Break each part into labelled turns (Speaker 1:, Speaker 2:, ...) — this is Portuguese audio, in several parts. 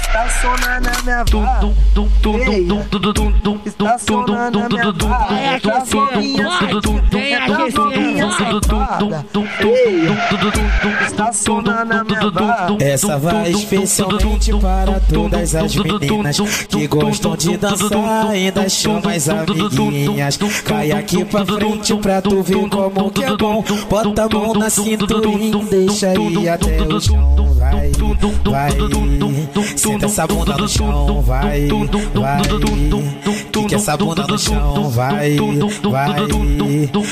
Speaker 1: Estaciona na minha vaga. Estaciona na minha vaga.
Speaker 2: Vem aquecendo, vem aquecendo.
Speaker 3: Essa vai especialmente para todas as meninas que gostam de dançar, ainda chamam as amiguinhas. Cai aqui pra frente pra tu ver como que é bom. Bota a mão na cinturinha, deixa aí até o chão. Vai, vai, senta essa bunda no chão, vai, vai. Fica essa bunda no chão, vai, vai.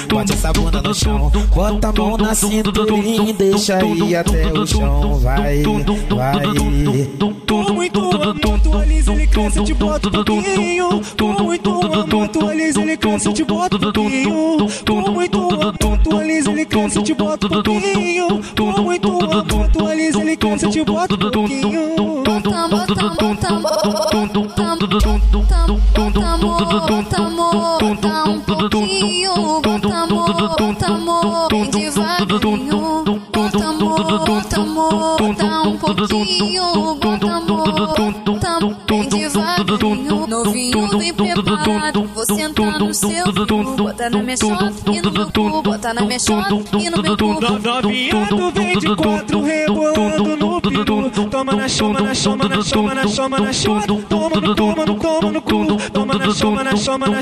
Speaker 3: Bota essa bunda no chão, bota a mão na cinturinha, deixa aí até o chão, vai, vai.
Speaker 4: Tô muito muito alisa, ele cansa, te bota um pouquinho. Tô muito muito alisa, ele cansa, te bota um pouquinho. Tô muito muito alisa, ele cansa, te bota um pouquinho. Tô muito muito alisa, ele cansa, te um
Speaker 5: um um. Novinho bem preparado, vou sentar no seu. Bota na minha chota e no meu cu. Bota na minha chota e no meu cu.
Speaker 4: Novinha, de quatro rebolando no piru. Toma na chama, na